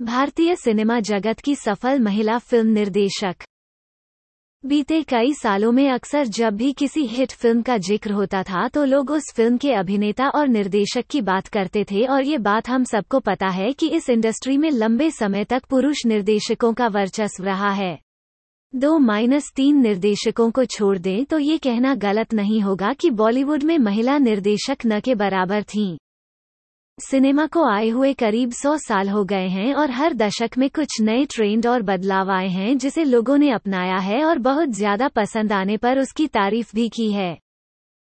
भारतीय सिनेमा जगत की सफल महिला फ़िल्म निर्देशक। बीते कई सालों में अक्सर जब भी किसी हिट फ़िल्म का ज़िक्र होता था तो लोग उस फ़िल्म के अभिनेता और निर्देशक की बात करते थे, और ये बात हम सबको पता है कि इस इंडस्ट्री में लंबे समय तक पुरुष निर्देशकों का वर्चस्व रहा है। दो माइनस तीन निर्देशकों को छोड़ दें तो ये कहना गलत नहीं होगा कि बॉलीवुड में महिला निर्देशक न के बराबर थीं। सिनेमा को आए हुए करीब सौ साल हो गए हैं और हर दशक में कुछ नए ट्रेंड और बदलाव आए हैं जिसे लोगों ने अपनाया है और बहुत ज़्यादा पसंद आने पर उसकी तारीफ़ भी की है।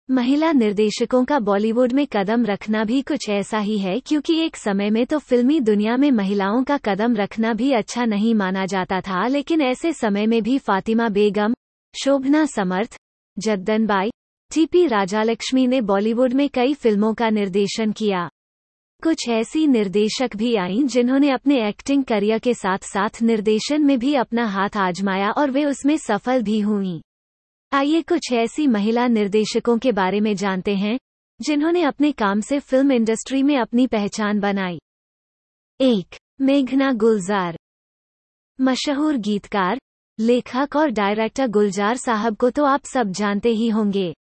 महिला निर्देशकों का बॉलीवुड में कदम रखना भी कुछ ऐसा ही है क्योंकि एक समय में तो फिल्मी दुनिया में महिलाओं का कदम रखना भी अच्छा नहीं माना जाता था, लेकिन ऐसे समय में भी फातिमा बेगम, शोभना समर्थ जद्दनबाई टीपी राजालक्ष्मी ने बॉलीवुड में कई फ़िल्मों का निर्देशन किया। कुछ ऐसी निर्देशक भी आईं जिन्होंने अपने एक्टिंग करियर के साथ साथ निर्देशन में भी अपना हाथ आजमाया और वे उसमें सफल भी हुईं। आइए कुछ ऐसी महिला निर्देशकों के बारे में जानते हैं, जिन्होंने अपने काम से फ़िल्म इंडस्ट्री में अपनी पहचान बनाई। एक, मेघना गुलजार। मशहूर गीतकार, लेखक और डायरेक्टर गुलजार साहब को तो आप सब जानते ही होंगे।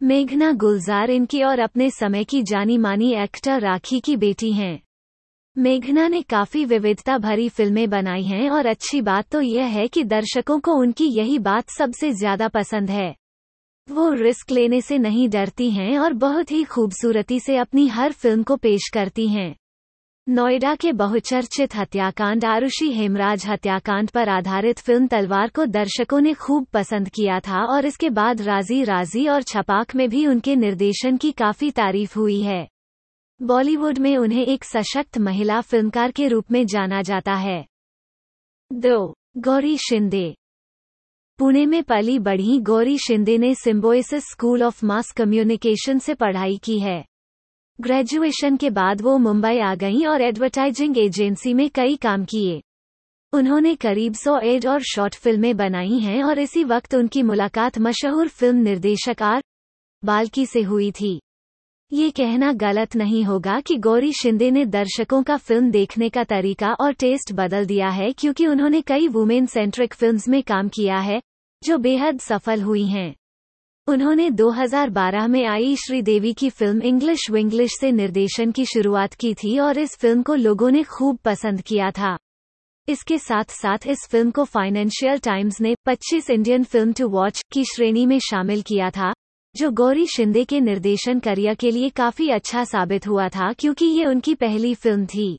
मेघना गुलजार इनकी और अपने समय की जानी मानी एक्टर राखी की बेटी हैं। मेघना ने काफ़ी विविधता भरी फ़िल्में बनाई हैं और अच्छी बात तो यह है कि दर्शकों को उनकी यही बात सबसे ज़्यादा पसंद है। वो रिस्क लेने से नहीं डरती हैं और बहुत ही खूबसूरती से अपनी हर फ़िल्म को पेश करती हैं। नोएडा के बहुचर्चित हत्याकांड, आरुषि हेमराज हत्याकांड पर आधारित फ़िल्म तलवार को दर्शकों ने खूब पसंद किया था और इसके बाद राज़ी राज़ी और छपाक में भी उनके निर्देशन की काफ़ी तारीफ़ हुई है। बॉलीवुड में उन्हें एक सशक्त महिला फिल्मकार के रूप में जाना जाता है। दो, गौरी शिंदे। पुणे में पली बढ़ी गौरी शिंदे ने Symbiosis school of mass communication से पढ़ाई की है। ग्रेजुएशन के बाद वो मुंबई आ गईं और एडवर्टाइजिंग एजेंसी में कई काम किए। उन्होंने करीब सौ एड और शॉर्ट फ़िल्में बनाई हैं और इसी वक्त उनकी मुलाकात मशहूर फ़िल्म निर्देशक आर. बाल्की से हुई थी। ये कहना गलत नहीं होगा कि गौरी शिंदे ने दर्शकों का फ़िल्म देखने का तरीका और टेस्ट बदल दिया है क्योंकि उन्होंने कई वुमेन सेंट्रिक फिल्म्स में काम किया है, जो बेहद सफल हुई हैं। उन्होंने 2012 में आई श्रीदेवी की फ़िल्म इंग्लिश विंग्लिश से निर्देशन की शुरुआत की थी और इस फ़िल्म को लोगों ने खूब पसंद किया था। इसके साथ साथ इस फ़िल्म को फाइनेंशियल टाइम्स ने 25 इंडियन फ़िल्म टू वॉच की श्रेणी में शामिल किया था, जो गौरी शिंदे के निर्देशन करियर के लिए काफ़ी अच्छा साबित हुआ था क्योंकि ये उनकी पहली फ़िल्म थी।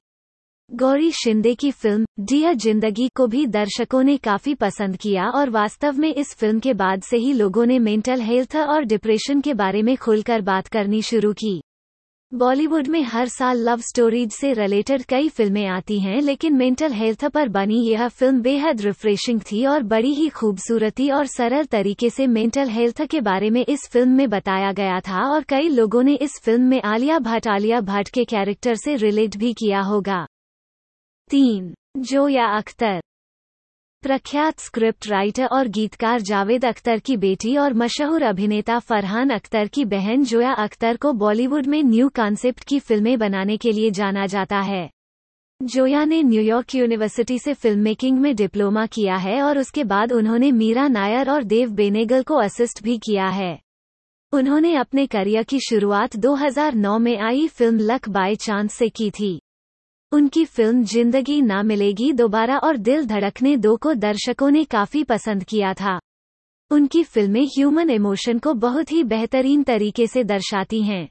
गौरी शिंदे की फ़िल्म डियर ज़िंदगी को भी दर्शकों ने काफ़ी पसंद किया और वास्तव में इस फ़िल्म के बाद से ही लोगों ने मेंटल हेल्थ और डिप्रेशन के बारे में खुलकर बात करनी शुरू की। बॉलीवुड में हर साल लव स्टोरीज से रिलेटेड कई फ़िल्में आती हैं, लेकिन मेंटल हेल्थ पर बनी यह फ़िल्म बेहद रिफ्रेशिंग थी और बड़ी ही खूबसूरती और सरल तरीके से मेंटल हेल्थ के बारे में इस फ़िल्म में बताया गया था और कई लोगों ने इस फ़िल्म में आलिया भट्ट आलिया भट्ट के कैरेक्टर से रिलेट भी किया होगा। तीन जोया अख्तर। प्रख्यात स्क्रिप्ट राइटर और गीतकार जावेद अख्तर की बेटी और मशहूर अभिनेता फरहान अख्तर की बहन जोया अख्तर को बॉलीवुड में न्यू कॉन्सेप्ट की फ़िल्में बनाने के लिए जाना जाता है। जोया ने न्यूयॉर्क यूनिवर्सिटी से फ़िल्म मेकिंग में डिप्लोमा किया है और उसके बाद उन्होंने मीरा नायर और देव बेनेगल को असिस्ट भी किया है। उन्होंने अपने करियर की शुरुआत 2009 में आई फ़िल्म लक बाय चांस से की थी। उनकी फ़िल्म ज़िंदगी ना मिलेगी दोबारा और दिल धड़कने दो को दर्शकों ने काफ़ी पसंद किया था। उनकी फ़िल्में ह्यूमन इमोशन को बहुत ही बेहतरीन तरीके से दर्शाती हैं।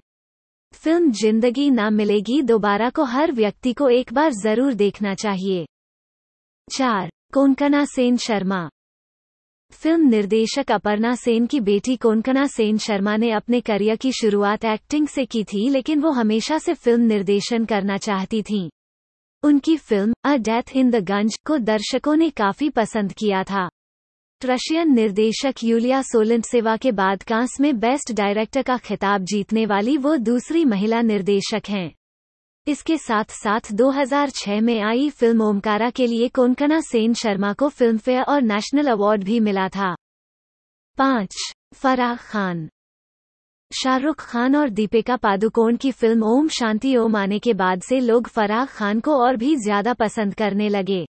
फ़िल्म ज़िंदगी ना मिलेगी दोबारा को हर व्यक्ति को एक बार ज़रूर देखना चाहिए। चार कोनकना सेन शर्मा। फ़िल्म निर्देशक अपर्णा सेन की बेटी कोनकना सेन शर्मा ने अपने करियर की शुरुआत एक्टिंग से की थी, लेकिन वो हमेशा से फ़िल्म निर्देशन करना चाहती थीं। उनकी film a death in the Gunj को दर्शकों ने काफ़ी पसंद किया था। रशियन निर्देशक यूलिया सोलेंट सेवा के बाद कांस में बेस्ट डायरेक्टर का खिताब जीतने वाली वो दूसरी महिला निर्देशक हैं। इसके साथ साथ 2006 में आई फ़िल्म ओमकारा के लिए कोनकना सेन शर्मा को फिल्मफेयर और नेशनल अवार्ड भी मिला था। पाँच, फराह खान। शाहरुख खान और दीपिका पादुकोण की फ़िल्म ओम शांति ओम आने के बाद से लोग फराह खान को और भी ज़्यादा पसंद करने लगे।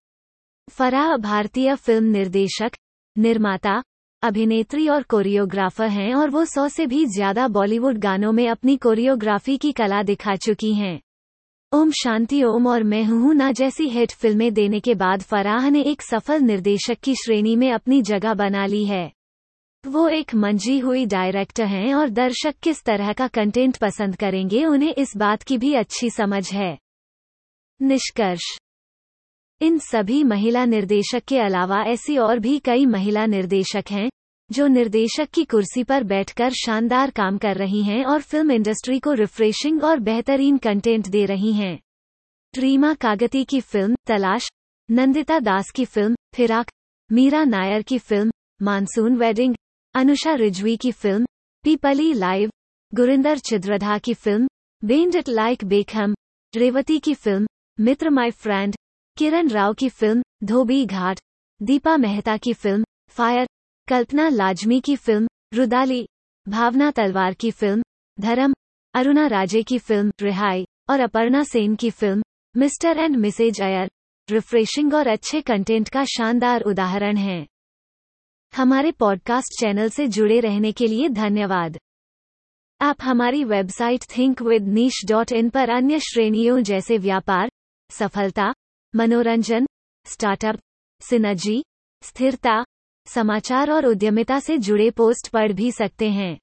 फराह भारतीय फ़िल्म निर्देशक, निर्माता, अभिनेत्री और कोरियोग्राफर हैं और वो सौ से भी ज़्यादा बॉलीवुड गानों में अपनी कोरियोग्राफी की कला दिखा चुकी हैं। ओम शांति ओम और मैं हूँ ना जैसी हिट फ़िल्में देने के बाद फराह ने एक सफल निर्देशक की श्रेणी में अपनी जगह बना ली है। वो एक मंजी हुई डायरेक्टर हैं और दर्शक किस तरह का कंटेंट पसंद करेंगे, उन्हें इस बात की भी अच्छी समझ है। निष्कर्ष। इन सभी महिला निर्देशक के अलावा ऐसी और भी कई महिला निर्देशक हैं, जो निर्देशक की कुर्सी पर बैठकर शानदार काम कर रही हैं और फ़िल्म इंडस्ट्री को रिफ्रेशिंग और बेहतरीन कंटेंट दे रही हैं। रीमा कागती की फ़िल्म तलाश, नंदिता दास की फ़िल्म फिराक, मीरा नायर की film monsoon wedding Anusha Rizvi की फ़िल्म पीपली लाइव गुरिंदर चिद्रधा की film bend it like Beckham Revathi की film Mitr my friend Kiran Rao की फ़िल्म धोबी घाट दीपा मेहता की फ़िल्म फायर कल्पना लाजमी की फ़िल्म रुदाली भावना तलवार की फ़िल्म धर्म अरुणा राजे की फ़िल्म रिहाई और अपर्णा सेन की film Mr and Mrs Iyer refreshing और अच्छे कंटेंट का शानदार उदाहरण है। हमारे पॉडकास्ट चैनल से जुड़े रहने के लिए धन्यवाद। आप हमारी website think with niche dot in पर अन्य श्रेणियों जैसे व्यापार, सफलता, मनोरंजन स्टार्टअप सिनर्जी स्थिरता, समाचार और उद्यमिता से जुड़े पोस्ट पढ़ भी सकते हैं।